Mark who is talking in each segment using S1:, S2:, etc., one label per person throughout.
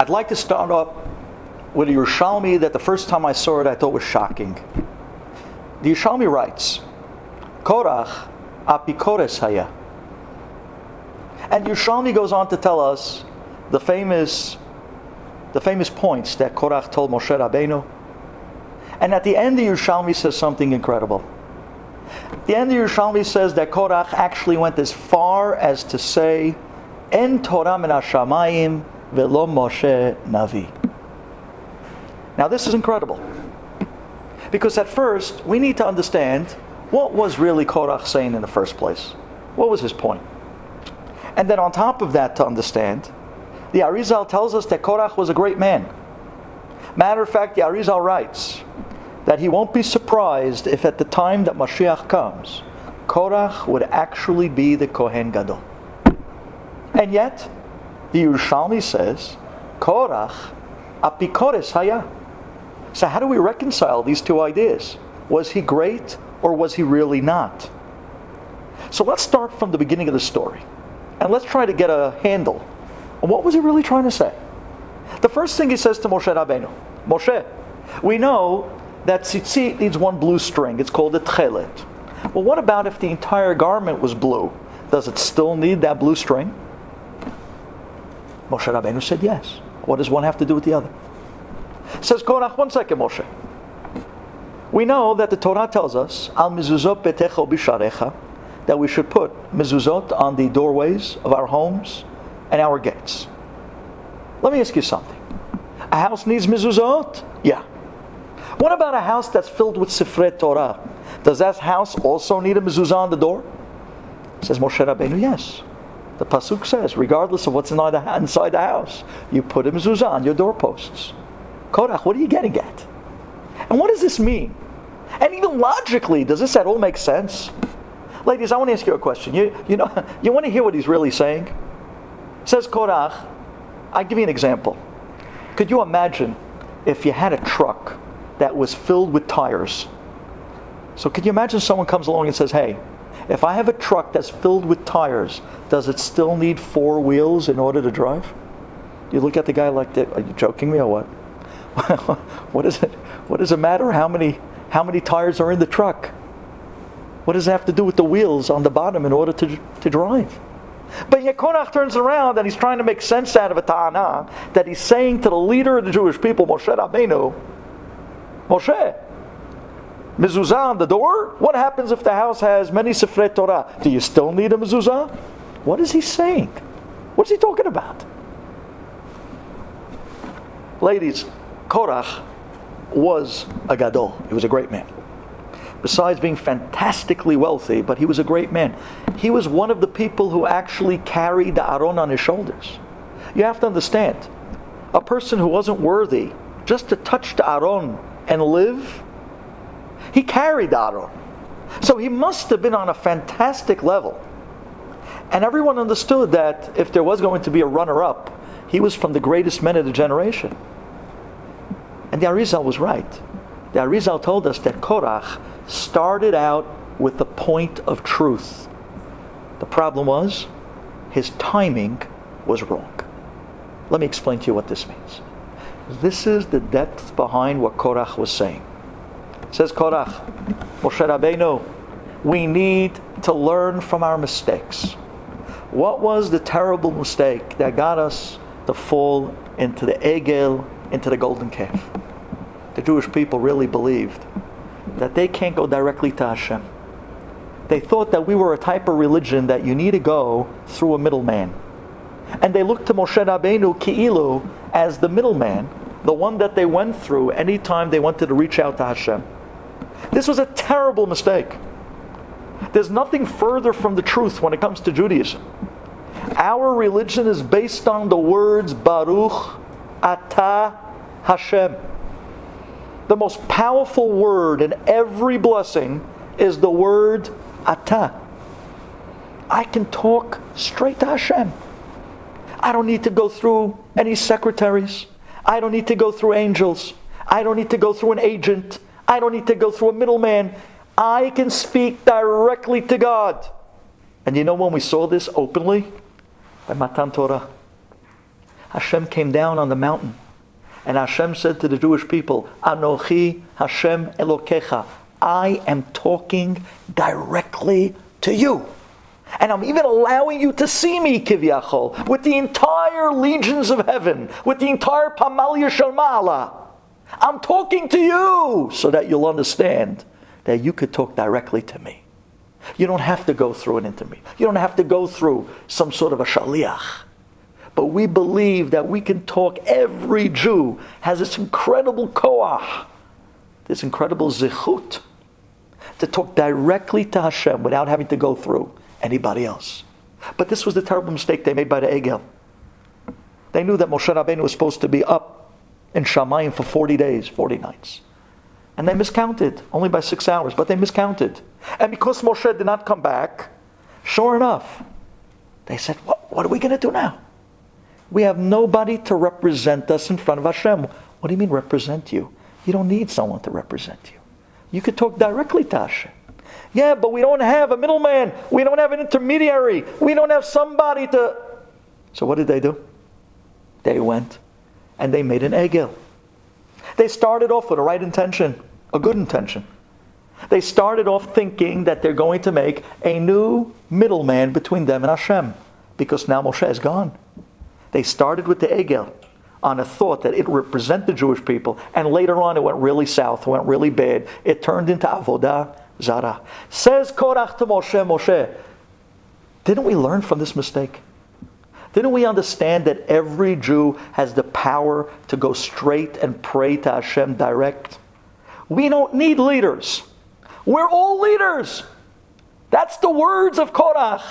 S1: I'd like to start up with a Yerushalmi that the first time I saw it I thought was shocking. The Yerushalmi writes, Korach apikores haya. And Yerushalmi goes on to tell us the famous, the famous points that Korach told Moshe Rabbeinu. And at the end, the Yerushalmi says something incredible. At the end, the Yerushalmi says that Korach actually went as far as to say, En Torah min velo Moshe Navi. Now, this is incredible. Because at first, we need to understand what was really Korach saying in the first place. What was his point? And then on top of that, to understand, the Arizal tells us that Korach was a great man. Matter of fact, the Arizal writes that he won't be surprised if at the time that Mashiach comes, Korach would actually be the Kohen Gadol. And yet, the Yerushalmi says, Korach apikores haya. So how do we reconcile these two ideas? Was he great or was he really not? So let's start from the beginning of the story. And let's try to get a handle what was he really trying to say. The first thing he says to Moshe Rabbeinu, Moshe, we know that tzitzit needs one blue string. It's called a tchelet. Well, what about if the entire garment was blue? Does it still need that blue string? Moshe Rabbeinu said yes. What does one have to do with the other? Says Korach, one second, Moshe. We know that the Torah tells us, Al mizuzot betecho bisharecha, that we should put mezuzot on the doorways of our homes and our gates. Let me ask you something. A house needs mezuzot? Yeah. What about a house that's filled with Sifrei Torah? Does that house also need a mezuzah on the door? Says Moshe Rabbeinu, yes. The pasuk says, regardless of what's inside the, house, you put a mezuzah on your doorposts. Korach, what are you getting at? And what does this mean? And even logically, does this at all make sense? Ladies, I want to ask you a question. You, you know, you want to hear what he's really saying? Says Korach, I'll give you an example. Could you imagine if you had a truck that was filled with tires? So could you imagine someone comes along and says, hey, if I have a truck that's filled with tires, does it still need four wheels in order to drive? You look at the guy like that, are you joking me or what? what is it? What does it matter how many how many tires are in the truck? What does it have to do with the wheels on the bottom in order to, to drive? But yet Korach turns around and he's trying to make sense out of a ta'ana that he's saying to the leader of the Jewish people, Moshe Rabbeinu, Moshe, mezuzah on the door? What happens if the house has many Sifrei Torah? Do you still need a mezuzah? What is he saying? What is he talking about? Ladies, Korach was a gadol. He was a great man. Besides being fantastically wealthy, but he was a great man. He was one of the people who actually carried the Aron on his shoulders. You have to understand, a person who wasn't worthy just to touch the Aron and live, he carried the Aron. So he must have been on a fantastic level. And everyone understood that if there was going to be a runner up, he was from the greatest men of the generation. And the Arizal was right. The Arizal told us that Korach started out with the point of truth. The problem was his timing was wrong. Let me explain to you what this means. This is the depth behind what Korach was saying. Says Korach, Moshe Rabbeinu, we need to learn from our mistakes. What was the terrible mistake that got us to fall into the egel, into the golden calf? The Jewish people really believed that they can't go directly to Hashem. They thought that we were a type of religion that you need to go through a middleman. And they looked to Moshe Rabbeinu Ki'ilu as the middleman, the one that they went through anytime they wanted to reach out to Hashem. This was a terrible mistake. There's nothing further from the truth when it comes to Judaism. Our religion is based on the words Baruch Atah Hashem. The most powerful word in every blessing is the word Atah. I can talk straight to Hashem. I don't need to go through any secretaries. I don't need to go through angels. I don't need to go through an agent. I don't need to go through a middleman. I can speak directly to God. And you know when we saw this openly? By Matan Torah. Hashem came down on the mountain. And Hashem said to the Jewish people, Anochi Hashem Elokecha. I am talking directly to you. And I'm even allowing you to see me, Kivyachol, with the entire legions of heaven, with the entire Pamalia Shalmala. I'm talking to you so that you'll understand that you could talk directly to me. You don't have to go through an intermediary. You don't have to go through some sort of a shaliach. But we believe that we can talk. Every Jew has this incredible koach, this incredible zichut, to talk directly to Hashem without having to go through anybody else. But this was the terrible mistake they made by the Egel. They knew that Moshe Rabbeinu was supposed to be up in Shamayim for 40 days, 40 nights. And they miscounted, only by six hours, but they miscounted. And because Moshe did not come back, sure enough, they said, What, what are we going to do now? We have nobody to represent us in front of Hashem. What do you mean represent you? You don't need someone to represent you. You could talk directly to Hashem. Yeah, but we don't have a middleman. We don't have an intermediary. We don't have somebody to. So what did they do? They went and they made an egel. They started off with a right intention, a good intention. They started off thinking that they're going to make a new middleman between them and Hashem because now Moshe is gone. They started with the egel on a thought that it represent the Jewish people, and later on it went really south, went really bad. It turned into avodah zara. Says Korach to Moshe, Moshe, didn't we learn from this mistake? Didn't we understand that every Jew has the power to go straight and pray to Hashem direct? We don't need leaders. We're all leaders. That's the words of Korach.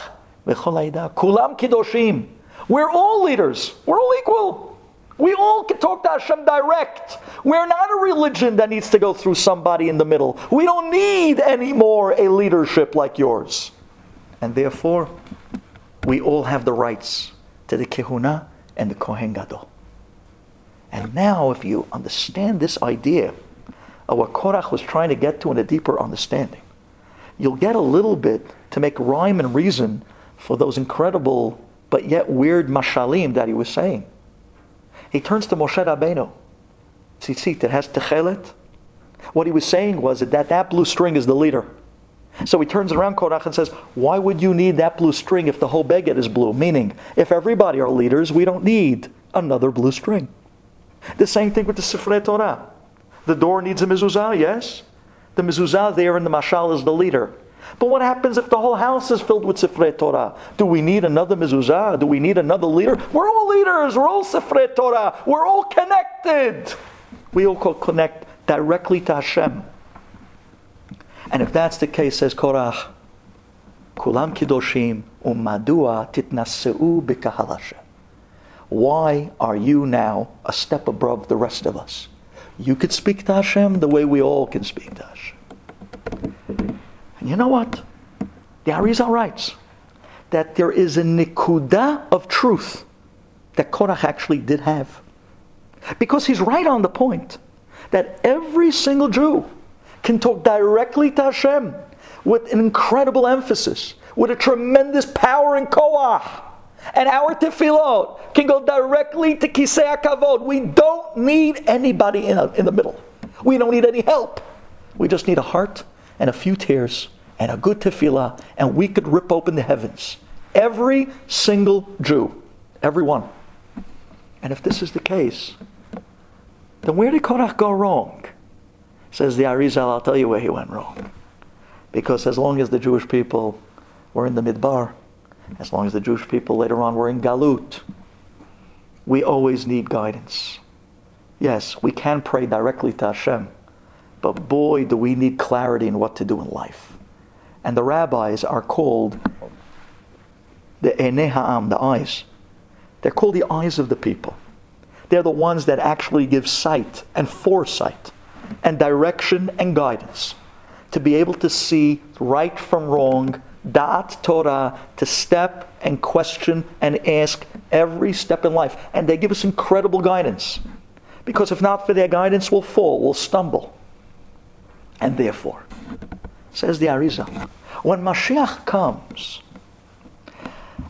S1: Kulam kidoshim. We're all leaders. We're all equal. We all can talk to Hashem direct. We're not a religion that needs to go through somebody in the middle. We don't need anymore a leadership like yours. And therefore, we all have the rights to the Kehuna and the Kohen Gadol. And now, if you understand this idea of what Korach was trying to get to in a deeper understanding, you'll get a little bit to make rhyme and reason for those incredible but yet weird mashalim that he was saying. He turns to Moshe Rabbeinu, tzitzit that has techelet. What he was saying was that that blue string is the leader. So he turns around Korach and says, Why would you need that blue string if the whole beged is blue? Meaning, if everybody are leaders, we don't need another blue string. The same thing with the Sifrei Torah. The door needs a mezuzah, yes? The mezuzah there in the mashal is the leader. But what happens if the whole house is filled with Sifrei Torah? Do we need another mezuzah? Do we need another leader? We're all leaders. We're all Sifrei Torah. We're all connected. We all connect directly to Hashem. And if that's the case, says Korach, Kulam Kidoshim umadua titnaseu b'kahal Why are you now a step above the rest of us? You could speak to Hashem the way we all can speak to Hashem. And you know what? The Arizal writes that there is a nikuda of truth that Korach actually did have. Because he's right on the point that every single Jew can talk directly to Hashem with an incredible emphasis, with a tremendous power and koach. And our tefillot can go directly to kisei kavod. We don't need anybody in, in the middle. We don't need any help. We just need a heart and a few tears and a good tefillah, and we could rip open the heavens. Every single Jew, every one. And if this is the case, then where did Korach go wrong? Says the Arizal, I'll tell you where he went wrong. Because as long as the Jewish people were in the Midbar, as long as the Jewish people later on were in Galut, we always need guidance. Yes, we can pray directly to Hashem, but boy, do we need clarity in what to do in life. And the rabbis are called the Enei Ha'am, the eyes. They're called the eyes of the people. They're the ones that actually give sight and foresight and direction and guidance to be able to see right from wrong, da'at Torah, to step and question and ask every step in life. And they give us incredible guidance. Because if not for their guidance, we'll fall, we'll stumble. And therefore, says the Arizal, when Mashiach comes,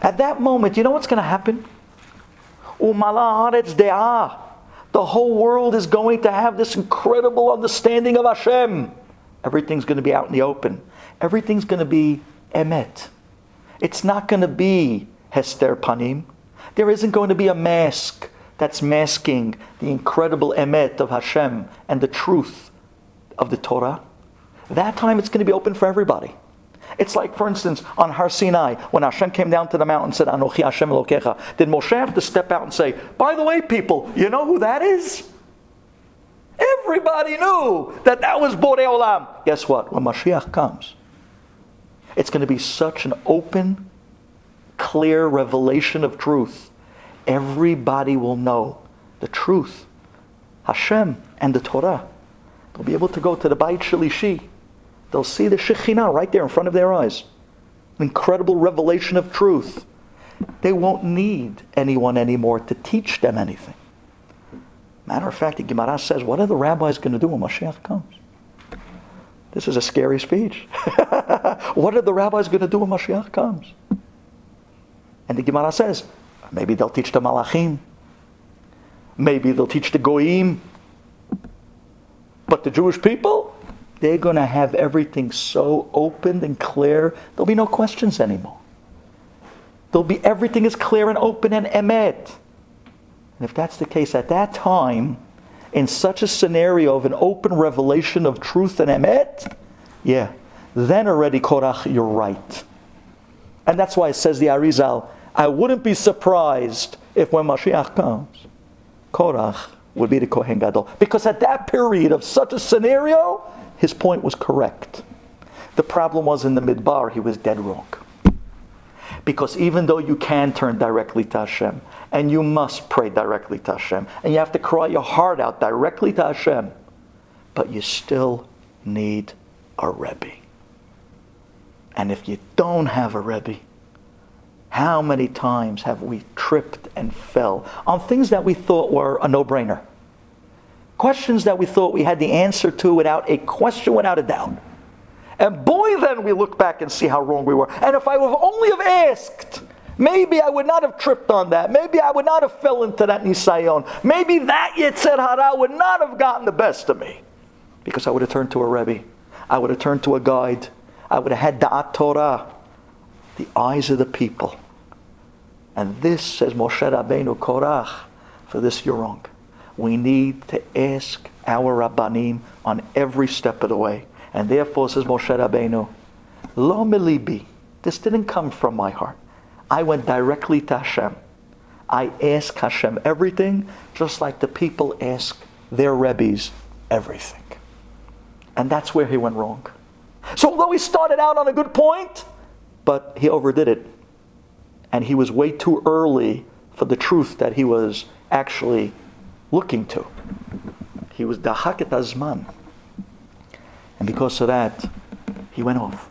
S1: at that moment, you know what's going to happen? Umala haaretz de'ah. The whole world is going to have this incredible understanding of Hashem. Everything's going to be out in the open. Everything's going to be emet. It's not going to be hester panim. There isn't going to be a mask that's masking the incredible emet of Hashem and the truth of the Torah. That time it's going to be open for everybody. It's like, for instance, on Har Sinai, when Hashem came down to the mountain and said, Anochi Hashem Elokecha, did Moshe have to step out and say, by the way, people, you know who that is? Everybody knew that that was Borei Olam. Guess what? When Mashiach comes, it's going to be such an open, clear revelation of truth. Everybody will know the truth. Hashem and the Torah. They'll be able to go to the Beit Shalishi They'll see the Shekhinah right there in front of their eyes. An incredible revelation of truth. They won't need anyone anymore to teach them anything. Matter of fact, the Gemara says, what are the rabbis going to do when Mashiach comes? This is a scary speech. what are the rabbis going to do when Mashiach comes? And the Gemara says, maybe they'll teach the Malachim. Maybe they'll teach the Goyim. But the Jewish people, they're going to have everything so open and clear, there'll be no questions anymore. There'll be everything is clear and open and emet. And if that's the case at that time, in such a scenario of an open revelation of truth and emet, yeah, then already Korach, you're right. And that's why it says the Arizal, I wouldn't be surprised if when Mashiach comes, Korach would be the Kohen Gadol. Because at that period of such a scenario, his point was correct. The problem was in the midbar, he was dead wrong. Because even though you can turn directly to Hashem, and you must pray directly to Hashem, and you have to cry your heart out directly to Hashem, but you still need a Rebbe. And if you don't have a Rebbe, how many times have we tripped and fell on things that we thought were a no brainer? Questions that we thought we had the answer to without a question, without a doubt. And boy, then we look back and see how wrong we were. And if I would only have asked, maybe I would not have tripped on that. Maybe I would not have fell into that nisayon. Maybe that Yetzer Hara would not have gotten the best of me. Because I would have turned to a Rebbe. I would have turned to a guide. I would have had Da'at Torah. The eyes of the people. And this, says Moshe Rabbeinu Korach, for this you're wrong. We need to ask our Rabbanim on every step of the way. And therefore, says Moshe Rabbeinu, Lo milibi. This didn't come from my heart. I went directly to Hashem. I ask Hashem everything, just like the people ask their Rebbes everything. And that's where he went wrong. So although he started out on a good point, but he overdid it. And he was way too early for the truth that he was actually looking to. He was dahaket azman. And because of that, he went off.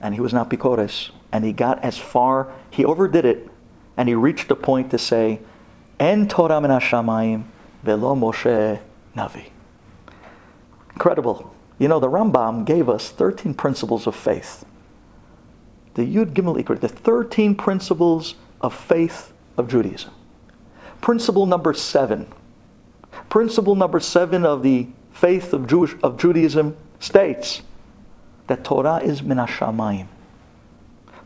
S1: And he was not bikores. And he got as far, he overdid it, and he reached the point to say, En Torah min hashamayim velo Moshe Navi. Incredible. You know, the Rambam gave us 13 principles of faith. The Yud Gimel Ikra, the 13 principles of faith of Judaism. Principle number seven Principle number seven of the faith of, Jewish, of Judaism states that Torah is min hashamayim.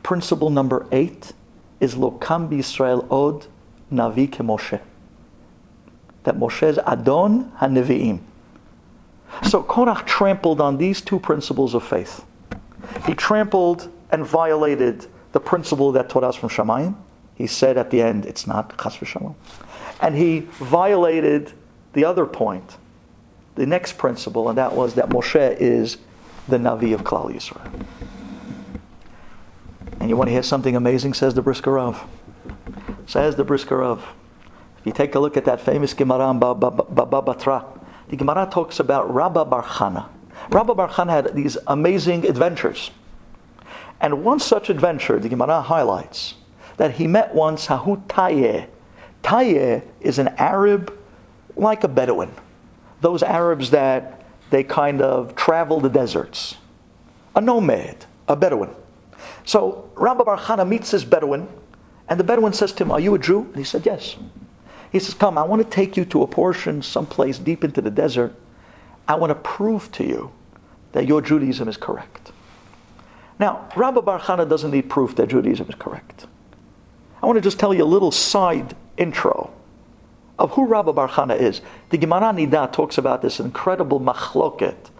S1: Principle number eight is lo lokam Israel od navi ke Moshe. That Moshe's Adon HaNevi'im. So Korach trampled on these two principles of faith. He trampled and violated the principle that Torah is from Shamayim. He said at the end, it's not chas v'shalom. And he violated the other point, the next principle, and that was that Moshe is the Navi of Klal Yisrael. And you want to hear something amazing, says the Brisker. Says the Brisker. If you take a look at that famous Gemara Baba Batra, the Gemara talks about Rabba Bar Chana. Rabba Bar Chana had these amazing adventures. And one such adventure, the Gemara highlights, that he met once Hahu Taye. Taye is an Arab like a Bedouin. Those Arabs that they kind of travel the deserts. A nomad, a Bedouin. So Rabbi Bar Chana meets this Bedouin, and the Bedouin says to him, Are you a Jew? And he said, Yes. He says, Come, I want to take you to a portion someplace deep into the desert. I want to prove to you that your Judaism is correct. Now, Rabbi Bar Chana doesn't need proof that Judaism is correct. I want to just tell you a little side intro of who Rabbi Bar Chana is. The Gemara Nida talks about this incredible machloket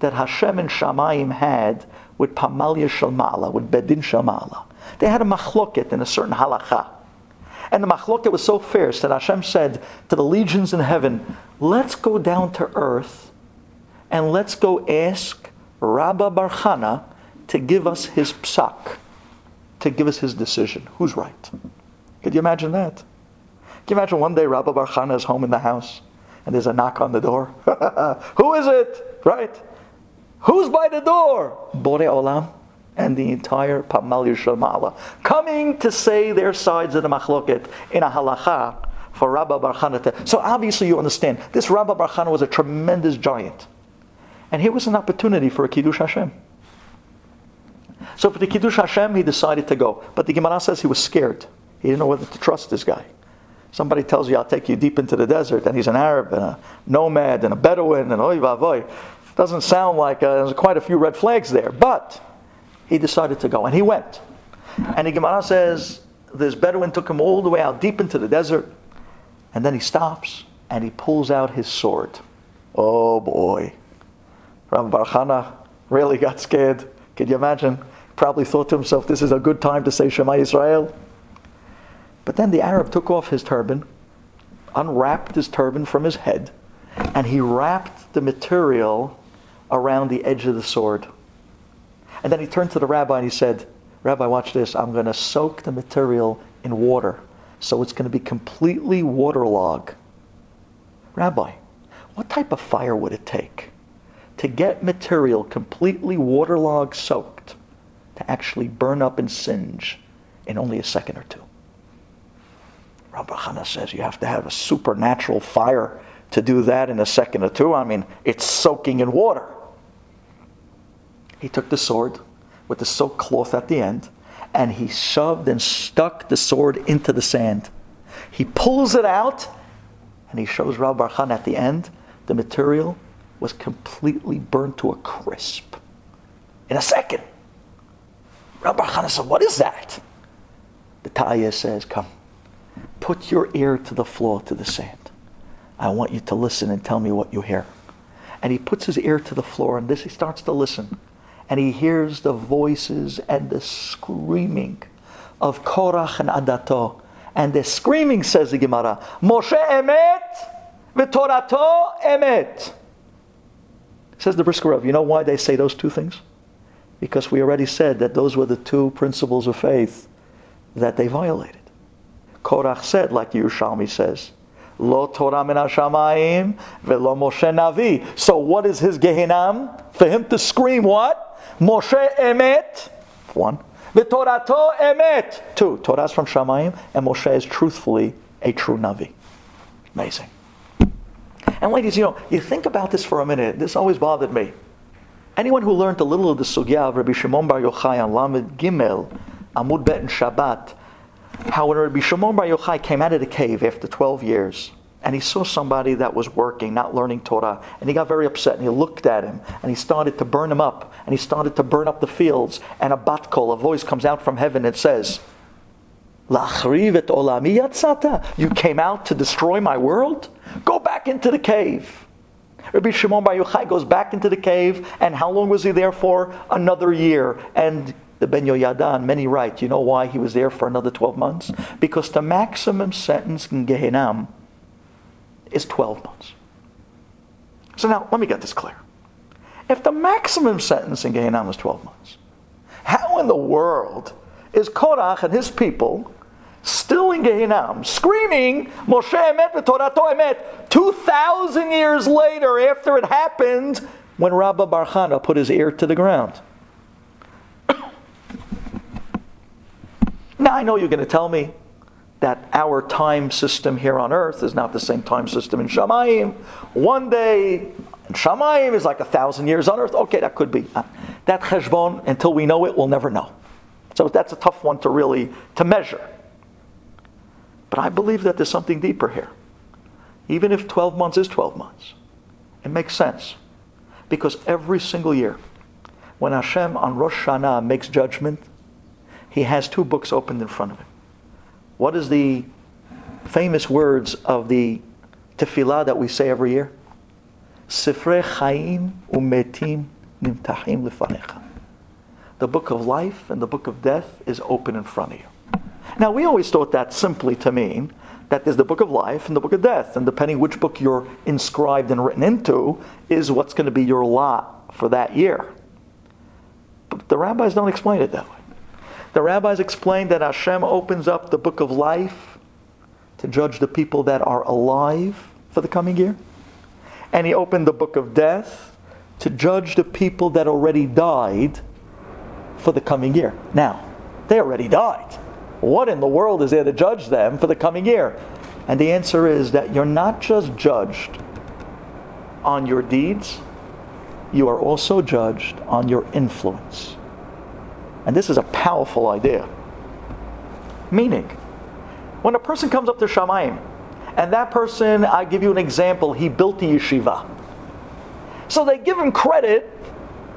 S1: that Hashem and Shamayim had with Pamalia Shalmala, with Bedin Shalmala. They had a machloket in a certain halacha. And the machloket was so fierce that Hashem said to the legions in heaven, let's go down to earth and let's go ask Rabbi Bar Chana to give us his psak, to give us his decision. Who's right? Could you imagine that? Can you imagine one day Rabbi Bar Chana is home in the house and there's a knock on the door? Who is it? Right? Who's by the door? Bore Olam and the entire Pamal Yishamala coming to say their sides of the machloket in a halacha for Rabbi Bar Chana. So obviously you understand, this Rabbi Bar Chana was a tremendous giant. And here was an opportunity for a Kiddush Hashem. So for the Kiddush Hashem, he decided to go. But the Gemara says he was scared. He didn't know whether to trust this guy. Somebody tells you, I'll take you deep into the desert, and he's an Arab and a nomad and a Bedouin and oy vavoy. Doesn't sound like uh, there's quite a few red flags there. But he decided to go, and he went. And the Gemara says this Bedouin took him all the way out deep into the desert, and then he stops and he pulls out his sword. Oh boy. Rabbi Bar Chana really got scared. Could you imagine? Probably thought to himself, this is a good time to say Shema Israel. But then the Arab took off his turban, unwrapped his turban from his head, and he wrapped the material around the edge of the sword. And then he turned to the rabbi and he said, Rabbi, watch this. I'm going to soak the material in water. So it's going to be completely waterlogged. Rabbi, what type of fire would it take to get material completely waterlogged soaked to actually burn up and singe in only a second or two? Rabbi Chana says you have to have a supernatural fire to do that in a second or two. I mean, it's soaking in water. He took the sword with the silk cloth at the end and he shoved and stuck the sword into the sand. He pulls it out and he shows Rabbi Khan at the end the material was completely burnt to a crisp in a second. Rabbi Chana said, What is that? The Taya says, Come, put your ear to the floor, to the sand. I want you to listen and tell me what you hear. And he puts his ear to the floor and this he starts to listen. And he hears the voices and the screaming of Korach and Adato. And the screaming, says the Gemara, Moshe emet v'torato emet. Says the Brisker Rav, you know why they say those two things? Because we already said that those were the two principles of faith that they violated. Korach said, like Yerushalmi says, Lo Torah min hashamayim velo Moshe Navi. So what is his Gehinam? For him to scream what? Moshe Emet. One. V'torato Emet. Two. Torah's from Shamayim and Moshe is truthfully a true Navi. Amazing. And ladies, you know, you think about this for a minute. This always bothered me. Anyone who learned a little of the sugya of Rabbi Shimon Bar Yochai on Lamed Gimel, Amud Bet and Shabbat, how when Rabbi Shimon Bar Yochai came out of the cave after 12 years, and he saw somebody that was working, not learning Torah, and he got very upset, and he looked at him, and he started to burn him up, and he started to burn up the fields, and a bat kol, a voice comes out from heaven and says. You came out to destroy my world? Go back into the cave. Rabbi Shimon Bar Yochai goes back into the cave, and how long was he there for? Another year. And the Ben Yehoyada, many write, you know why he was there for another 12 months? Because the maximum sentence in Gehenna is 12 months. So now, let me get this clear. If the maximum sentence in Gehenna is 12 months, how in the world is Korach and his people still in Gehenna, screaming, Moshe emet v'torato emet, 2,000 years later after it happened, when Rabbi Bar Chana put his ear to the ground? Now, I know you're going to tell me that our time system here on earth is not the same time system in Shamayim. One day in Shamayim is like a thousand years on earth. Okay, that could be. Uh, that cheshbon, until we know it, we'll never know. So that's a tough one to really to measure. But I believe that there's something deeper here. even if 12 months is 12 months. It makes sense. Because every single year, when Hashem on Rosh Hashanah makes judgment, he has two books opened in front of him. What is the famous words of the tefillah that we say every year? Sifrei Chaim umetim nimtahim lefanecha. The book of life and the book of death is open in front of you. Now, we always thought that simply to mean that there's the book of life and the book of death, and depending which book you're inscribed and written into, is what's going to be your lot for that year. But the rabbis don't explain it that way. The rabbis explain that Hashem opens up the book of life to judge the people that are alive for the coming year, and He opened the book of death to judge the people that already died for the coming year. Now, they already died. What in the world is there to judge them for the coming year? And the answer is that you're not just judged on your deeds, you are also judged on your influence. And this is a powerful idea. Meaning, when a person comes up to Shamayim, and that person, I give you an example, he built a yeshiva. So they give him credit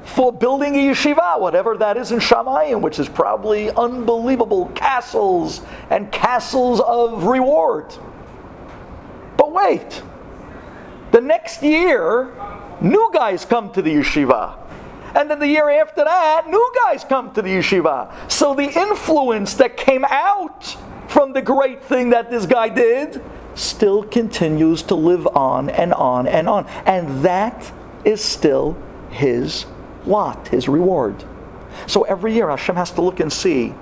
S1: for building a yeshiva, whatever that is in Shamayim, which is probably unbelievable castles and castles of reward. But wait, the next year, new guys come to the yeshiva. And then the year after that, new guys come to the yeshiva. So the influence that came out from the great thing that this guy did still continues to live on and on and on. And that is still his lot, His reward. So every year Hashem has to look and see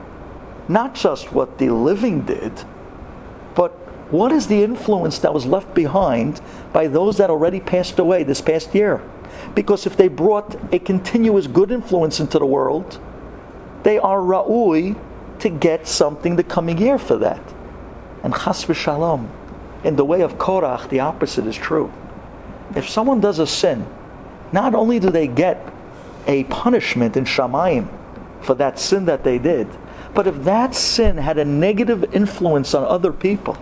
S1: not just what the living did, but what is the influence that was left behind by those that already passed away this past year? Because if they brought a continuous good influence into the world, they are ra'ui to get something the coming year for that. And chas v'shalom, in the way of Korach, the opposite is true. If someone does a sin, not only do they get a punishment in Shamayim for that sin that they did. But if that sin had a negative influence on other people,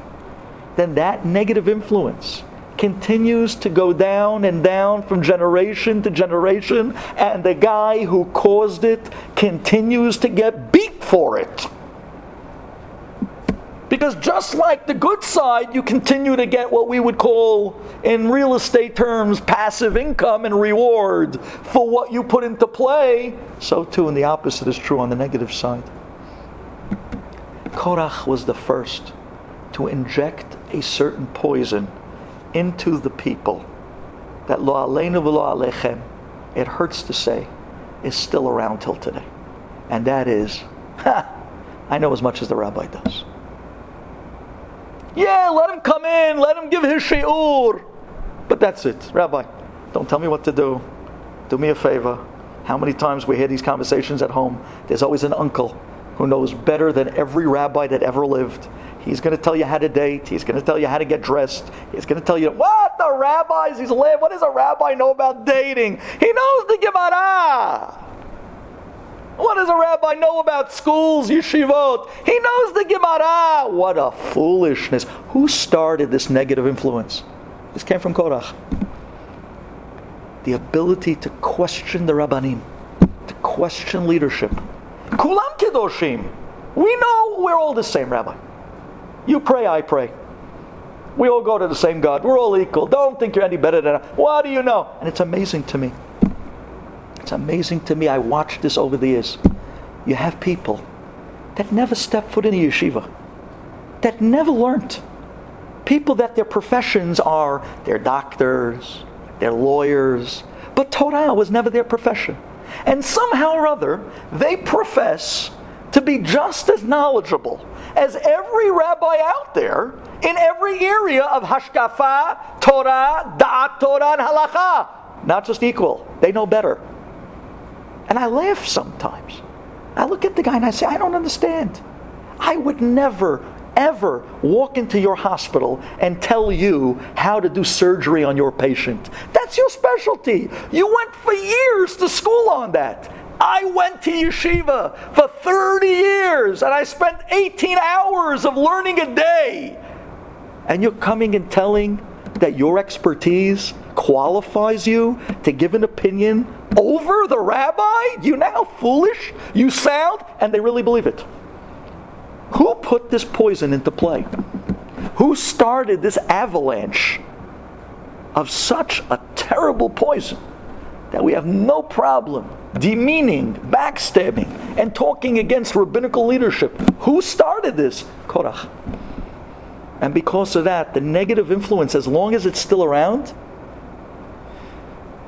S1: then that negative influence continues to go down and down from generation to generation, and the guy who caused it continues to get beat for it. Because just like the good side, you continue to get what we would call, in real estate terms, passive income and reward for what you put into play, so too, and the opposite is true on the negative side. Korach was the first to inject a certain poison into the people that lo aleinu v'lo alechem, it hurts to say, is still around till today. And that is, ha, I know as much as the rabbi does. Yeah, let him come in, let him give his shi'ur. But that's it. Rabbi, don't tell me what to do. Do me a favor. How many times we hear these conversations at home? There's always an uncle who knows better than every rabbi that ever lived. He's going to tell you how to date. He's going to tell you how to get dressed. He's going to tell you what the rabbis. He's live. What does a rabbi know about dating? He knows the Gemara. What does a rabbi know about schools, yeshivot? He knows the Gemara. What a foolishness. Who started this negative influence? This came from Korach. The ability to question the Rabbanim, to question leadership. Kulam Kedoshim. We know we're all the same, Rabbi. You pray, I pray. We all go to the same God. We're all equal. Don't think you're any better than us. What do you know? And it's amazing to me it's amazing to me. I watched this over the years. You have people that never stepped foot in a yeshiva, that never learned. People that their professions are they're doctors, they're lawyers, but Torah was never their profession. And somehow or other, they profess to be just as knowledgeable as every rabbi out there in every area of hashkafa, Torah, da'at Torah, and halacha. Not just equal, they know better. And I laugh sometimes. I look at the guy and I say, I don't understand. I would never, ever walk into your hospital and tell you how to do surgery on your patient. That's your specialty. You went for years to school on that. I went to yeshiva for 30 years and I spent 18 hours of learning a day. And you're coming and telling that your expertise qualifies you to give an opinion over the rabbi? You how foolish you sound? And they really believe it. Who put this poison into play? Who started this avalanche of such a terrible poison that we have no problem demeaning, backstabbing, and talking against rabbinical leadership? Who started this? Korach. And because of that, the negative influence, as long as it's still around,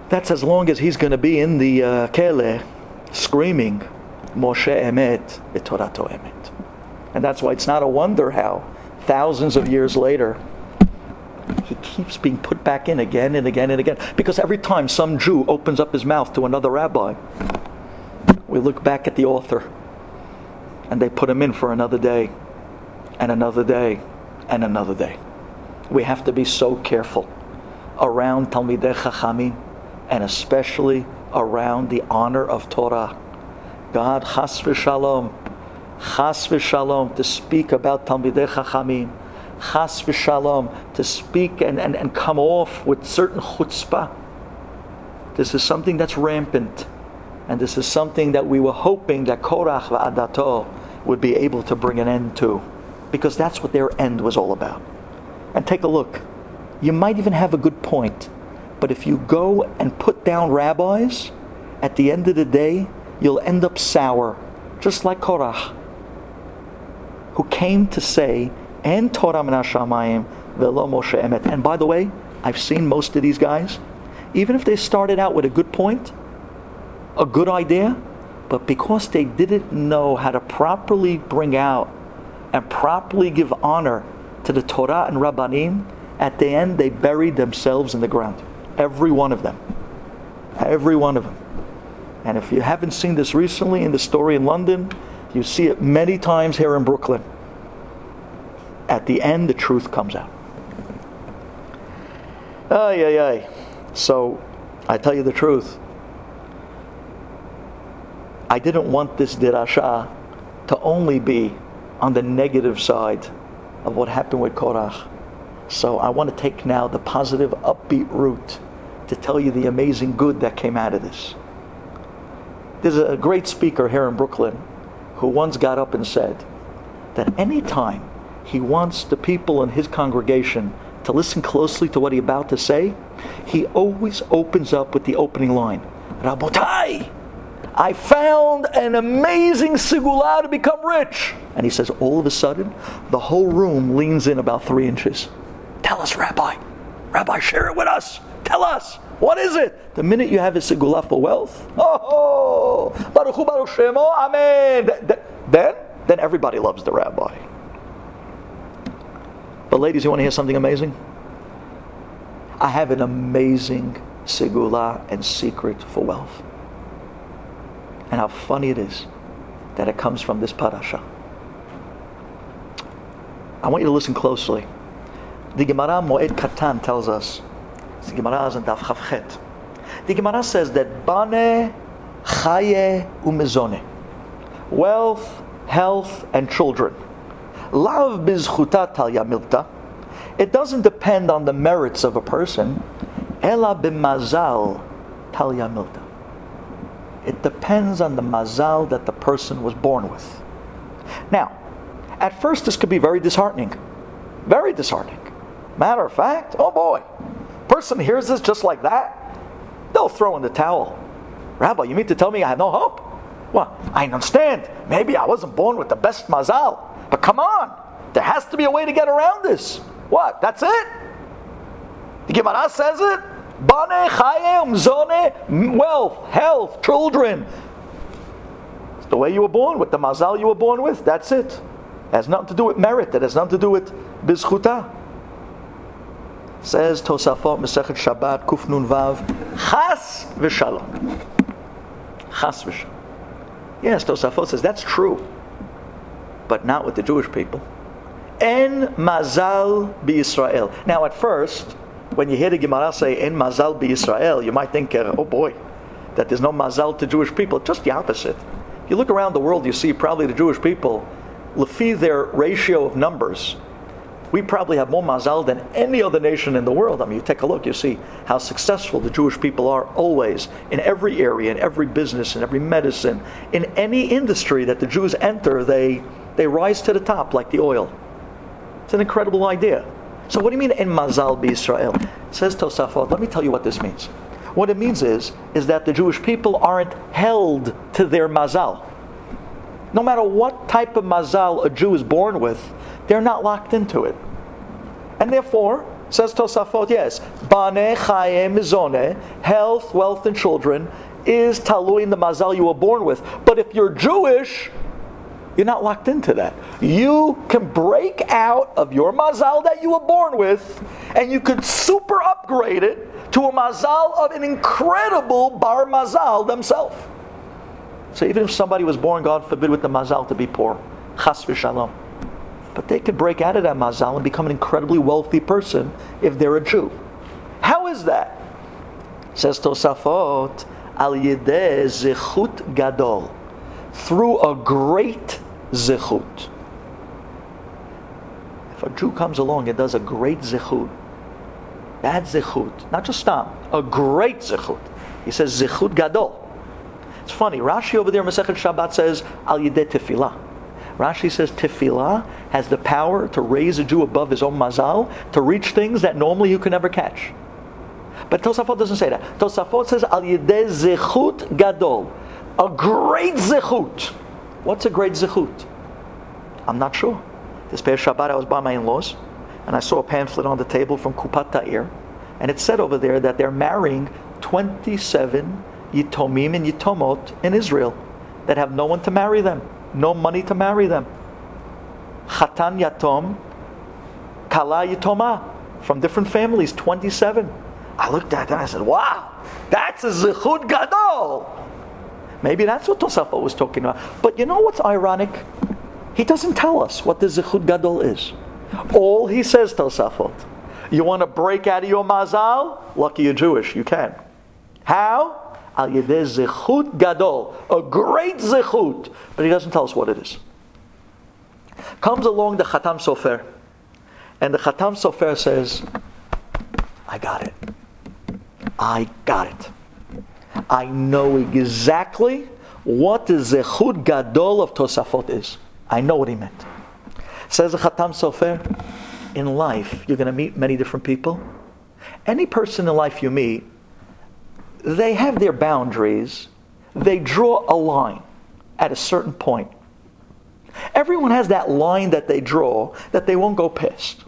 S1: that's as long as he's going to be in the uh, kele screaming, Moshe emet, etorato emet. And that's why it's not a wonder how, thousands of years later, he keeps being put back in again and again and again. Because every time some Jew opens up his mouth to another rabbi, we look back at the author and they put him in for another day and another day and another day. We have to be so careful around Talmidei Chachamim and especially around the honor of Torah. God, chas v'shalom, chas v'shalom, to speak about Talmidei Chachamim, chas v'shalom, to speak and, and, and come off with certain chutzpah. This is something that's rampant. And this is something that we were hoping that Korach v'adato would be able to bring an end to. Because that's what their end was all about. And take a look. You might even have a good point but if you go and put down rabbis, at the end of the day, you'll end up sour, just like Korach, who came to say, "And Torah Shamayim velo Moshe emet." And by the way, I've seen most of these guys, even if they started out with a good point, a good idea, but because they didn't know how to properly bring out and properly give honor to the Torah and Rabbanim, at the end they buried themselves in the ground. Every one of them. Every one of them. And if you haven't seen this recently in the story in London, you see it many times here in Brooklyn. At the end, the truth comes out. Ay, ay, ay. So, I tell you the truth. I didn't want this dirasha to only be on the negative side of what happened with Korach. So I want to take now the positive, upbeat route to tell you the amazing good that came out of this. There's a great speaker here in Brooklyn who once got up and said that anytime he wants the people in his congregation to listen closely to what he's about to say, he always opens up with the opening line Rabotai, I found an amazing segula to become rich. And he says, all of a sudden, the whole room leans in about three inches. Tell us, Rabbi. Rabbi, share it with us. Tell us, what is it? The minute you have a segula for wealth, oh, Baruch Baruch Shemo, Amen. Then, then everybody loves the rabbi. But ladies, you want to hear something amazing? I have an amazing segula and secret for wealth. And how funny it is that it comes from this parasha. I want you to listen closely. The Gemara Moed Katan tells us the Gemara is in Daf Chaf Chet. The Gemara says that Bane, Chaye, Umezone. Wealth, health, and children. Lav bizchuta talya milta. It doesn't depend on the merits of a person. Ela bimazal talya milta. It depends on the mazal that the person was born with. Now, at first this could be very disheartening. Very disheartening. Matter of fact, oh boy, person hears this just like that, they'll throw in the towel. Rabbi, you mean to tell me I have no hope? Well, I understand. Maybe I wasn't born with the best mazal. But come on, there has to be a way to get around this. What? That's it? The Gemara says it. Bane, chayim, zone, wealth, health, children. It's the way you were born with, the mazal you were born with. That's it. it has nothing to do with merit. It has nothing to do with bizchuta. Says Tosafot Masechet Shabbat Kuf Nun Vav Chas v'Shalom. Chas v'Shalom. Yes, Tosafot says that's true, but not with the Jewish people. En Mazal Israel. Now, at first, when you hear the Gemara say En Mazal Israel, you might think, uh, oh boy, that there's no Mazal to Jewish people. Just the opposite. You look around the world, you see probably the Jewish people, lefi their ratio of numbers, We probably have more mazal than any other nation in the world. I mean, you take a look, you see how successful the Jewish people are always in every area, in every business, in every medicine, in any industry that the Jews enter, they, they rise to the top like the oil. It's an incredible idea. So, what do you mean in mazal Israel? Says Tosafot, let me tell you what this means. What it means is, is that the Jewish people aren't held to their mazal. No matter what type of mazal a Jew is born with, they're not locked into it. And therefore, says Tosafot, yes, Bane Chayim Mizone, health, wealth, and children is talui in the mazal you were born with. But if you're Jewish, you're not locked into that. You can break out of your mazal that you were born with, and you could super upgrade it to a mazal of an incredible bar mazal themselves. So even if somebody was born, God forbid, with the mazal to be poor, chas v'shalom, but they could break out of that mazal and become an incredibly wealthy person if they're a Jew. How is that? Says Tosafot, al yedeh zechut gadol, through a great zechut. If a Jew comes along and does a great zechut, that zechut, not just stam, a great zechut. He says zechut gadol. It's funny. Rashi over there in Masechet Shabbat says al yedeh tefillah. Rashi says tefillah has the power to raise a Jew above his own mazal to reach things that normally you can never catch. But Tosafot doesn't say that. Tosafot says al yedeh zechut gadol, a great zechut. What's a great zechut? I'm not sure. This past Shabbat I was by my in-laws, and I saw a pamphlet on the table from Kupat Ha'ir, and it said over there that they're marrying 27 yitomim and yitomot in Israel that have no one to marry them no money to marry them. Chatan Yatom, Kala Yitoma, from different families, 27. I looked at that and I said, wow, that's a Zechut Gadol. Maybe that's what Tosafot was talking about. But you know what's ironic? He doesn't tell us what the Zechut Gadol is. All he says, Tosafot, you want to break out of your mazal? Lucky you're Jewish, you can. How? al yedeh zechut gadol, a great zechut, but he doesn't tell us what it is. Comes along the Chatam Sofer, and the Chatam Sofer says, I got it. I got it. I know exactly what the zechut gadol of Tosafot is. I know what he meant. Says the Chatam Sofer, in life, you're going to meet many different people. Any person in life you meet, they have their boundaries. They draw a line at a certain point. Everyone has that line that they draw that they won't go past.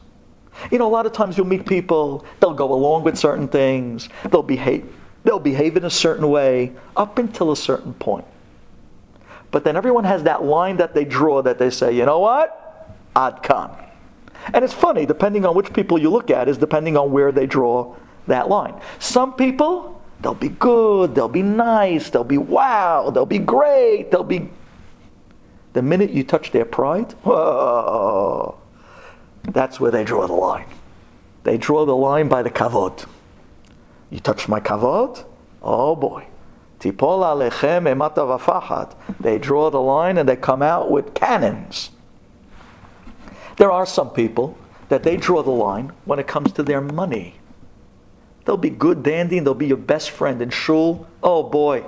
S1: You know, a lot of times you'll meet people, they'll go along with certain things, they'll behave, they'll behave in a certain way up until a certain point. But then everyone has that line that they draw that they say, you know what? Ad kan. And it's funny, depending on which people you look at, is depending on where they draw that line. Some people, They'll be good, they'll be nice, they'll be wow, they'll be great, they'll be. The minute you touch their pride, whoa, that's where they draw the line. They draw the line by the kavod. You touch my kavod? Oh boy. Tipol alechem emata They draw the line and they come out with cannons. There are some people that they draw the line when it comes to their money. They'll be good dandy and they'll be your best friend in shul. Oh boy,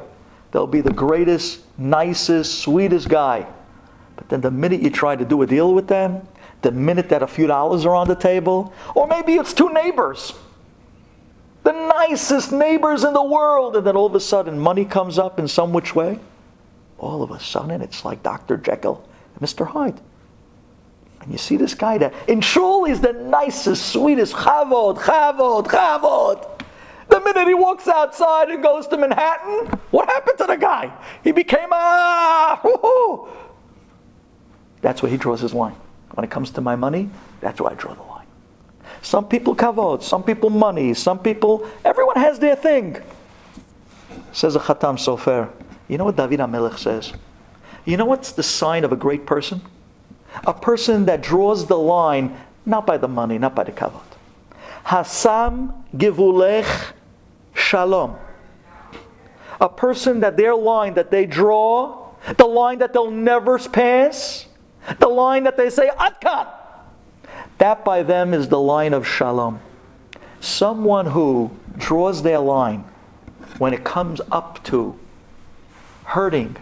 S1: they'll be the greatest, nicest, sweetest guy. But then the minute you try to do a deal with them, the minute that a few dollars are on the table, or maybe it's two neighbors, the nicest neighbors in the world, and then all of a sudden money comes up in some which way, all of a sudden it's like Dr. Jekyll and Mr. Hyde. And you see this guy that in shul he's the nicest, sweetest, chavod, chavod, chavod. The minute he walks outside and goes to Manhattan, what happened to the guy? He became a. Woo-hoo. That's where he draws his line. When it comes to my money, that's where I draw the line. Some people kavod, some people money, some people, everyone has their thing. Says a Chatam Sofer. You know what David HaMelech says? You know what's the sign of a great person? A person that draws the line not by the money, not by the kavod. Hasam givulech shalom. A person that their line that they draw, the line that they'll never pass, the line that they say, Ad kan. That by them is the line of shalom. Someone who draws their line when it comes up to hurting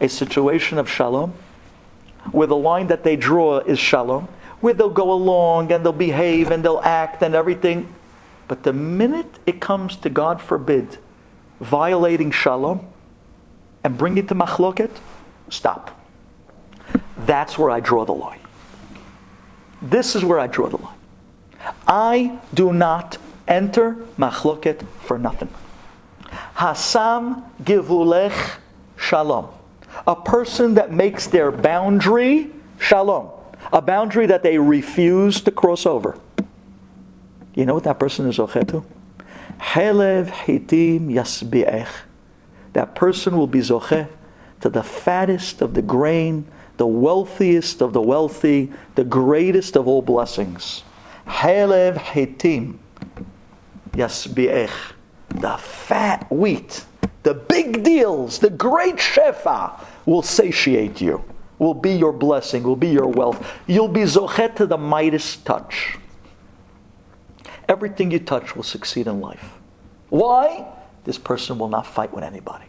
S1: a situation of shalom, where the line that they draw is shalom, where they'll go along and they'll behave and they'll act and everything. But the minute it comes to, God forbid, violating shalom and bringing it to machloket, stop. That's where I draw the line. This is where I draw the line. I do not enter machloket for nothing. Hasam givulech shalom. A person that makes their boundary shalom. A boundary that they refuse to cross over. You know what that person is zochetu? Helev hitim yasbi'ech. That person will be zoche to the fattest of the grain, the wealthiest of the wealthy, the greatest of all blessings. Helev hitim yasbi'ech. The fat wheat, the big deals, the great shefa will satiate you, will be your blessing, will be your wealth. You'll be zochet to the Midas touch. Everything you touch will succeed in life. Why? This person will not fight with anybody.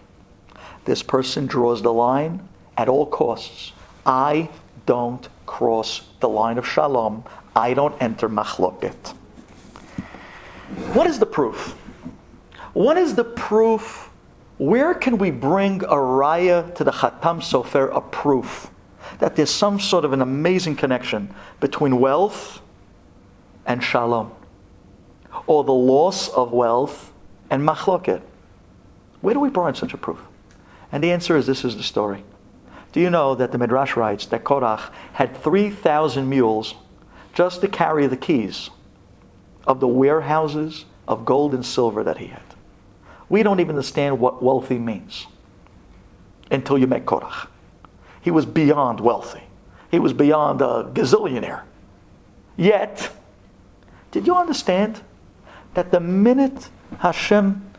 S1: This person draws the line at all costs. I don't cross the line of shalom. I don't enter machloket. What is the proof? What is the proof? Where can we bring a raya to the Chatam Sofer, a proof that there's some sort of an amazing connection between wealth and shalom? Or the loss of wealth and machloket? Where do we bring such a proof? And the answer is this is the story. Do you know that the Midrash writes that Korach had 3,000 mules just to carry the keys of the warehouses of gold and silver that he had? We don't even understand what wealthy means until you met Korach. He was beyond wealthy. He was beyond a gazillionaire. Yet, did you understand that the minute Hashem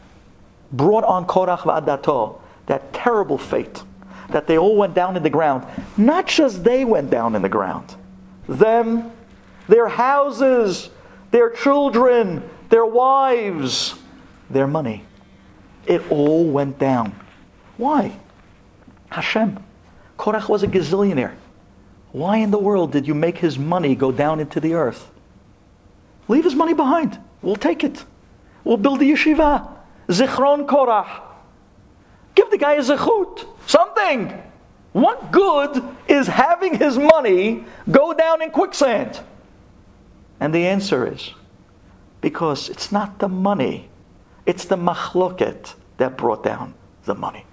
S1: brought on Korach v'adato, that terrible fate, that they all went down in the ground, not just they went down in the ground, them, their houses, their children, their wives, their money. It all went down. Why? Hashem. Korach was a gazillionaire. Why in the world did you make his money go down into the earth? Leave his money behind. We'll take it. We'll build the yeshiva. Zichron Korach. Give the guy a zechut. Something. What good is having his money go down in quicksand? And the answer is because it's not the money, it's the machloket that brought down the money.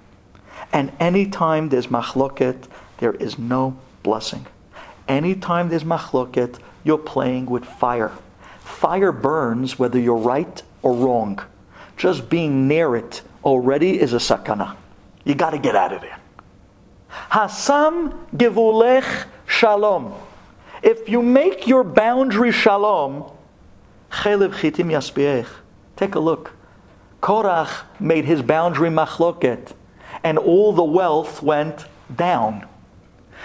S1: And anytime there's machloket, there is no blessing. Anytime there's machloket, you're playing with fire. Fire burns whether you're right or wrong. Just being near it already is a sakana. You got to get out of there. Hasam givulech shalom. If you make your boundary shalom, chelev chitim yaspiech. Take a look. Korach made his boundary machloket, and all the wealth went down.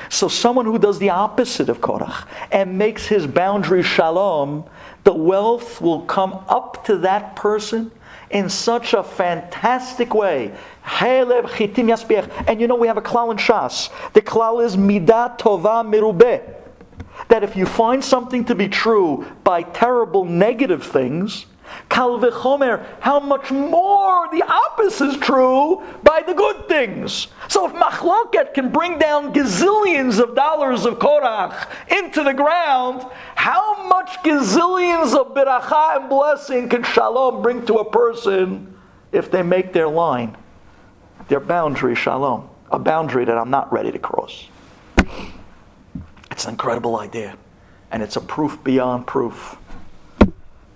S1: So someone who does the opposite of Korach and makes his boundary shalom, the wealth will come up to that person in such a fantastic way. And you know we have a klal in Shas. The klal is midat tova mirubeh. That if you find something to be true by terrible negative things, Kal v'chomer, how much more the opposite is true by the good things. So if machloket can bring down gazillions of dollars of korach into the ground, how much gazillions of beracha and blessing can shalom bring to a person if they make their line, their boundary shalom, a boundary that I'm not ready to cross. It's an incredible idea, and it's a proof beyond proof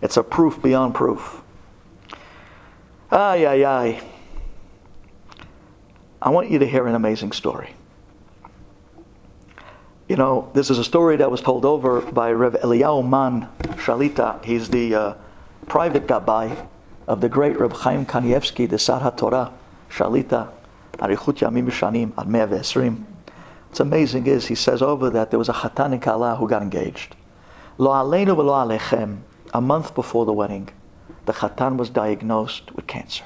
S1: it's a proof beyond proof. Ay, ay, ay. I want you to hear an amazing story. You know, this is a story that was told over by Rev Eliyahu Mann Shalita. He's the uh, private gabbai of the great Reb Chaim Kanievsky, the Sar Torah Shalita, Arichut Yamim Shanim, Ad What's amazing is he says over that there was a Chatan Kala who got engaged. Lo aleinu v'lo alechem, a month before the wedding, the Chatan was diagnosed with cancer.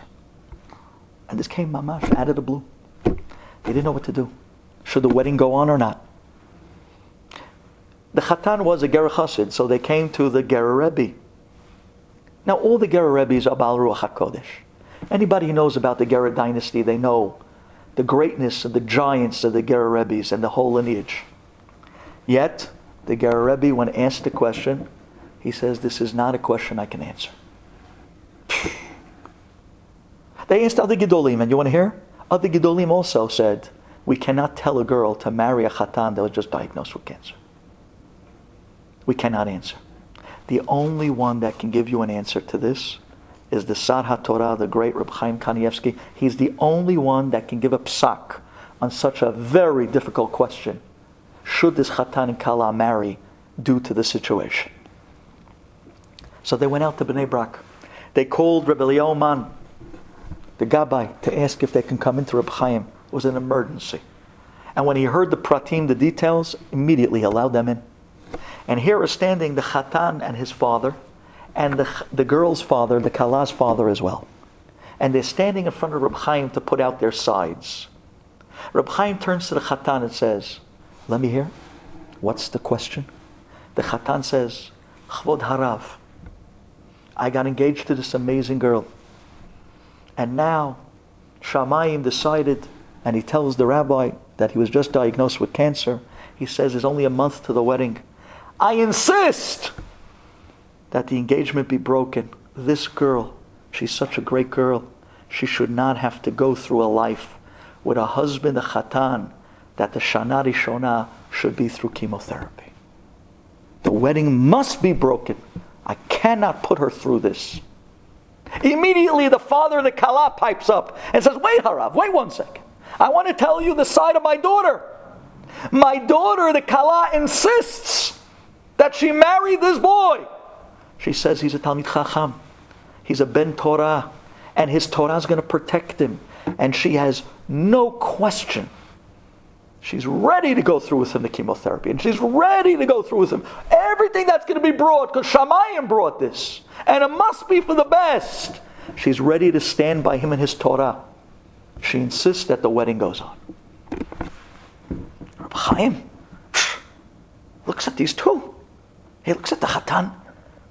S1: And this came mamash out of the blue. They didn't know what to do. Should the wedding go on or not? The Chatan was a Ger Chassid, so they came to the Ger Rebbe. Now, all the Ger Rebbes are Baal Ruach HaKodesh. Anybody who knows about the Ger dynasty, they know the greatness of the giants of the Ger Rebbes and the whole lineage. Yet, the Ger Rebbe, when asked the question, he says, This is not a question I can answer. They asked other Gedolim, and you want to hear? Other Gedolim also said, We cannot tell a girl to marry a Chatan that was just diagnosed with cancer. We cannot answer. The only one that can give you an answer to this is the Sar HaTorah, the great Reb Chaim Kanievsky. He's the only one that can give a psak on such a very difficult question. Should this Chatan and Kala marry due to the situation? So they went out to Bnei Brak. They called Rabbi Leoman, the Gabbai, to ask if they can come into Reb Chaim. It was an emergency. And when he heard the pratim, the details, immediately allowed them in. And here are standing the Chatan and his father, and the, the girl's father, the Kala's father as well. And they're standing in front of Reb Chaim to put out their sides. Reb Chaim turns to the Chatan and says, Let me hear. What's the question? The Chatan says, Chvod Harav. I got engaged to this amazing girl. And now, Shamayim decided, and he tells the rabbi that he was just diagnosed with cancer. He says there's only a month to the wedding. I insist that the engagement be broken. This girl, she's such a great girl. She should not have to go through a life with a husband, a chatan, that the Shana Rishona should be through chemotherapy. The wedding must be broken. I cannot put her through this. Immediately, the father of the Kala pipes up and says, Wait, Harav, wait one second. I want to tell you the side of my daughter. My daughter, the Kala, insists that she marry this boy. She says he's a Talmid Chacham. He's a Ben Torah. And his Torah is going to protect him. And she has no question. She's ready to go through with him the chemotherapy. And she's ready to go through with him. Everything that's going to be brought, because Shamayim brought this. And it must be for the best. She's ready to stand by him in his Torah. She insists that the wedding goes on. Rabbi Chaim looks at these two. He looks at the Hatan,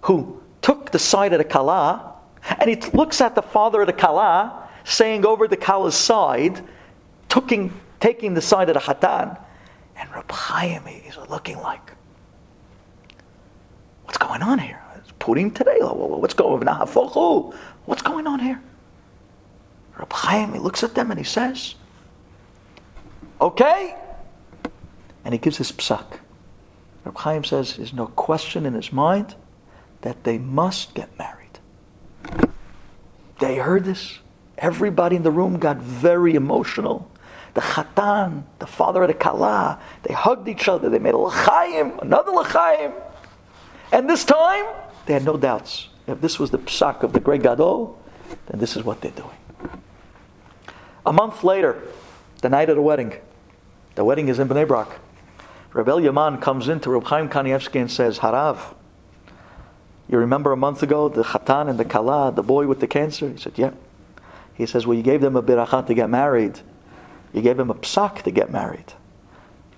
S1: who took the side of the Kala, and he looks at the father of the Kala, saying over the Kala's side, taking, taking the side of the Hatan. And Reb Chaim is looking like, what's going on here? It's Purim today. What's going on? What's going on here? Reb Chaim, he looks at them and he says, okay. And he gives his psak. Reb Chaim says there's no question in his mind that they must get married. They heard this. Everybody in the room got very emotional. The Chatan, the father of the Kala, they hugged each other. They made a L'chaim, another L'chaim. And this time, they had no doubts. If this was the psak of the great Gadol, then this is what they're doing. A month later, the night of the wedding, the wedding is in Bnei Brak. Rebel Yaman comes into Reb Chaim Kanievsky and says, Harav, you remember a month ago the Chatan and the Kala, the boy with the cancer? He said, Yeah. He says, Well, you gave them a birachat to get married. You gave him a psak to get married.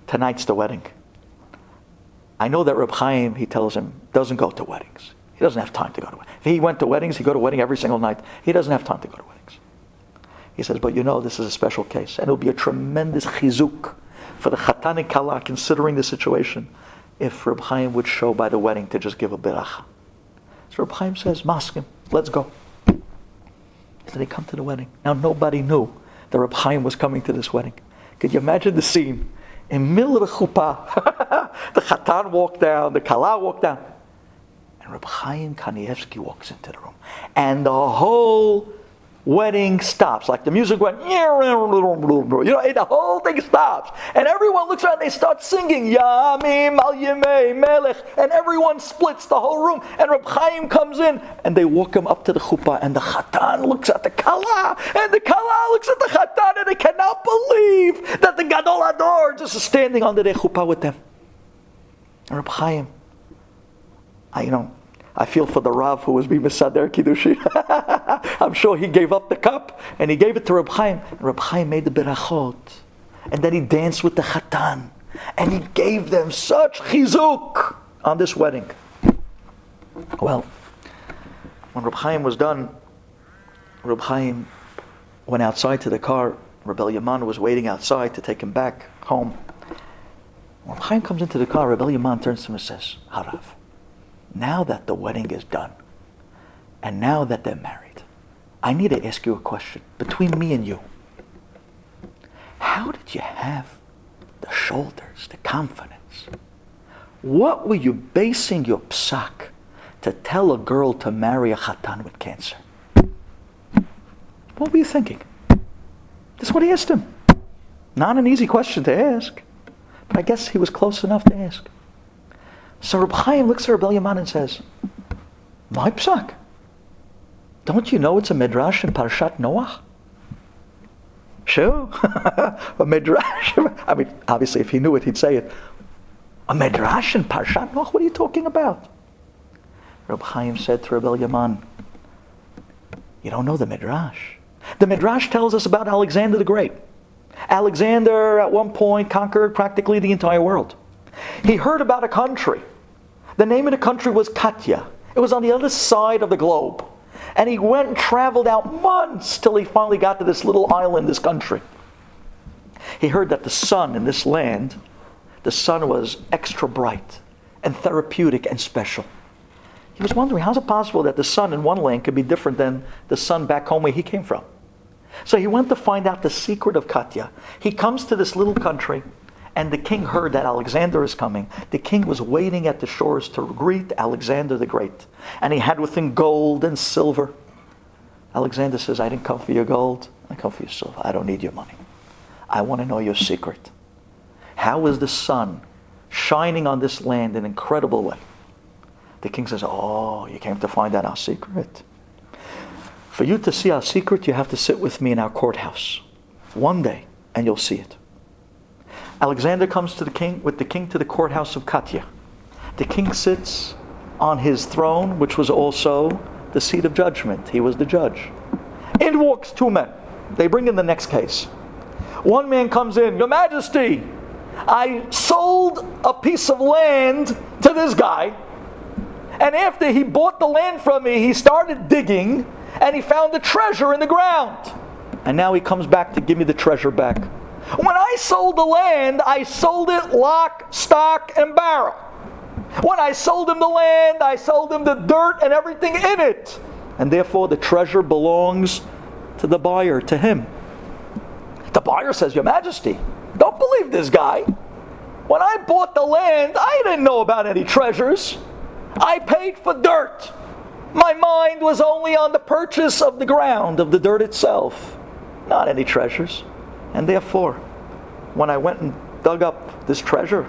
S1: Tonight's the wedding. I know that Reb Chaim, he tells him, doesn't go to weddings. He doesn't have time to go to weddings. If he went to weddings, he'd go to wedding every single night. He doesn't have time to go to weddings. He says, but you know, this is a special case. And it'll be a tremendous chizuk for the Chatan and Kala, considering the situation, if Reb Chaim would show by the wedding to just give a biracha. So Reb Chaim says, Maskim, let's go. So they come to the wedding. Now nobody knew that Reb Chaim was coming to this wedding. Could you imagine the scene? In middle of the chuppah, the Chatan walked down, the Kala walked down, and Reb Chaim Kanievsky walks into the room. And the whole wedding stops. Like the music went, you know, the whole thing stops. And everyone looks around they start singing, Yamim al Yemei Melech. And everyone splits the whole room. And Reb Chaim comes in and they walk him up to the chuppah. And the Chatan looks at the Kala. And the Kala looks at the Chatan and they cannot believe that the Gadol HaDor just is standing under the chuppah with them. And Reb Chaim I, you know, I feel for the Rav who was being Misader Kiddushi. I'm sure he gave up the cup and he gave it to Reb Chaim. And Reb Chaim made the berachot. And then he danced with the Chatan. And he gave them such chizuk on this wedding. Well, when Reb Chaim was done, Reb Chaim went outside to the car. Rebbe Yaman was waiting outside to take him back home. When Chaim comes into the car, Rebbe Yaman turns to him and says, Harav, now that the wedding is done, and now that they're married, I need to ask you a question between me and you. How did you have the shoulders, the confidence? What were you basing your psak to tell a girl to marry a chatan with cancer? What were you thinking? That's what he asked him. Not an easy question to ask, but I guess he was close enough to ask. So Reb Chaim looks at Reb Yaman and says, My psak. Don't you know it's a midrash in Parshat Noah? Sure. a midrash. I mean, obviously, if he knew it, he'd say it. A midrash in Parshat Noach? What are you talking about? Reb Chaim said to Reb Yaman, You don't know the midrash. The midrash tells us about Alexander the Great. Alexander, at one point, conquered practically the entire world. He heard about a country. The name of the country was Katya. It was on the other side of the globe. And he went and traveled out months till he finally got to this little island, this country. He heard that the sun in this land, the sun was extra bright and therapeutic and special. He was wondering, how's it possible that the sun in one land could be different than the sun back home where he came from? So he went to find out the secret of Katya. He comes to this little country, and the king heard that Alexander is coming. The king was waiting at the shores to greet Alexander the Great. And he had with him gold and silver. Alexander says, I didn't come for your gold, I come for your silver. I don't need your money. I want to know your secret. How is the sun shining on this land in an incredible way? The king says, Oh, you came to find out our secret. For you to see our secret, you have to sit with me in our courthouse one day, and you'll see it. Alexander comes to the king with the king to the courthouse of Katya. The king sits on his throne, which was also the seat of judgment. He was the judge. In walks two men. They bring in the next case. One man comes in, Your Majesty, I sold a piece of land to this guy, and after he bought the land from me, he started digging and he found the treasure in the ground. And now he comes back to give me the treasure back. When I sold the land, I sold it lock, stock, and barrel. When I sold him the land, I sold him the dirt and everything in it. And therefore, the treasure belongs to the buyer, to him. The buyer says, Your Majesty, don't believe this guy. When I bought the land, I didn't know about any treasures. I paid for dirt. My mind was only on the purchase of the ground, of the dirt itself, not any treasures. And therefore, when I went and dug up this treasure,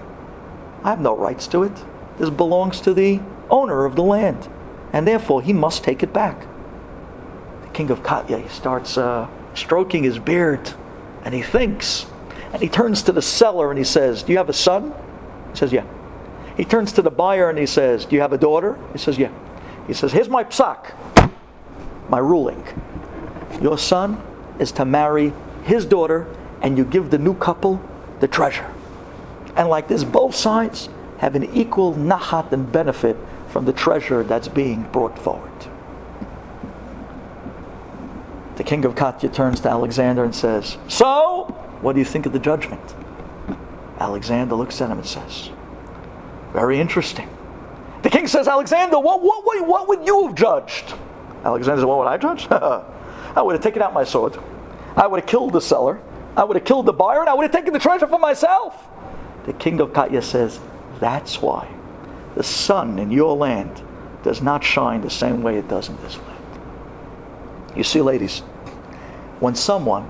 S1: I have no rights to it. This belongs to the owner of the land. And therefore, he must take it back. The king of Katya starts uh, stroking his beard and he thinks. And he turns to the seller and he says, Do you have a son? He says, Yeah. He turns to the buyer and he says, Do you have a daughter? He says, Yeah. He says, Here's my psak, my ruling. Your son is to marry his daughter, and you give the new couple the treasure. And like this, both sides have an equal nahat and benefit from the treasure that's being brought forward. The king of Katya turns to Alexander and says, So, what do you think of the judgment? Alexander looks at him and says, Very interesting. The king says, Alexander, what, what, what, what would you have judged? Alexander says, What would I judge? I would have taken out my sword. I would have killed the seller. I would have killed the buyer, and I would have taken the treasure for myself. The king of Katya says, That's why the sun in your land does not shine the same way it does in this land. You see, ladies, when someone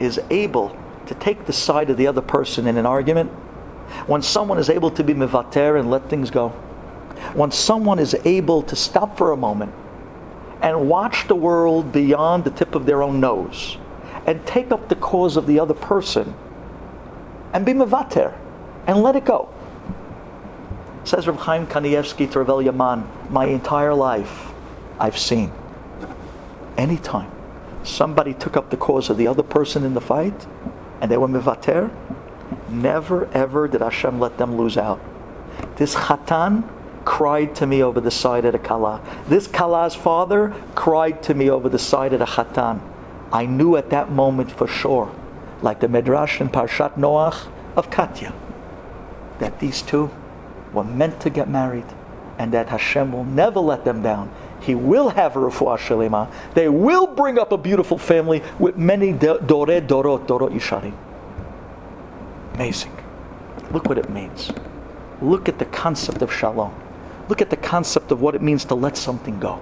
S1: is able to take the side of the other person in an argument, when someone is able to be mivater and let things go, when someone is able to stop for a moment and watch the world beyond the tip of their own nose and take up the cause of the other person and be mevater and let it go. Says Reb Chaim Kanievsky to Revel Yaman, my entire life I've seen. Anytime somebody took up the cause of the other person in the fight and they were mivater, never ever did Hashem let them lose out. This Chatan cried to me over the side of the Kala. This Kala's father cried to me over the side of the Chatan. I knew at that moment for sure, like the Midrash in Parshat Noach of Katya, that these two were meant to get married and that Hashem will never let them down. He will have a refuah shalema. They will bring up a beautiful family with many dore dorot dorot isharim. Amazing. Look what it means. Look at the concept of shalom. Look at the concept of what it means to let something go,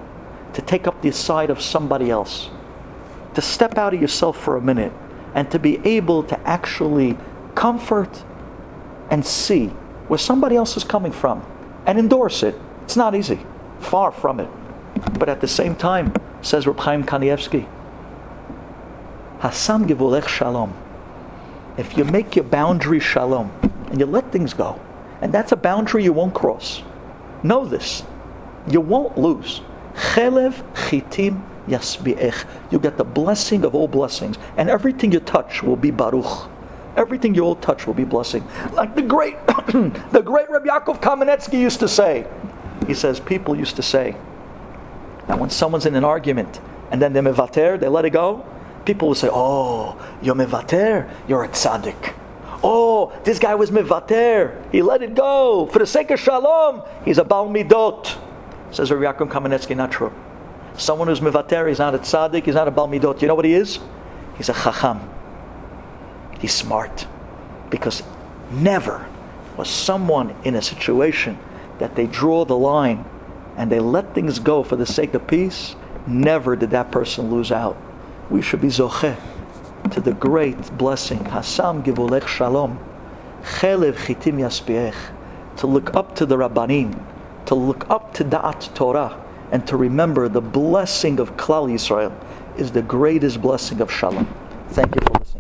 S1: to take up the side of somebody else, to step out of yourself for a minute, and to be able to actually comfort and see where somebody else is coming from and endorse it. It's not easy, far from it. But at the same time, says Reb Chaim Kanievsky, Hasam givulech shalom. If you make your boundary shalom and you let things go, and that's a boundary you won't cross, know this, you won't lose. Chelev chitim yasbi'ech. You get the blessing of all blessings, and everything you touch will be baruch. Everything you will touch will be blessing. Like the great, the great Rabbi Yaakov Kamenetsky used to say. He says, people used to say, that when someone's in an argument and then they're mevater, they let it go, people will say, Oh, you're mevater, you're a tzaddik. Oh, this guy was mevater, he let it go. For the sake of shalom, he's a bal midot. Says Rabbi Yaakov Kamenetsky, not true. Someone who's mevater, he's not a tzaddik, he's not a bal midot. You know what he is? He's a chacham. He's smart. Because never was someone in a situation that they draw the line and they let things go for the sake of peace, never did that person lose out. We should be zocheh to the great blessing, Hasam givulech shalom, chelev chitim yaspiech, to look up to the Rabbanim, to look up to Da'at Torah, and to remember the blessing of Klal Yisrael is the greatest blessing of shalom. Thank you for listening.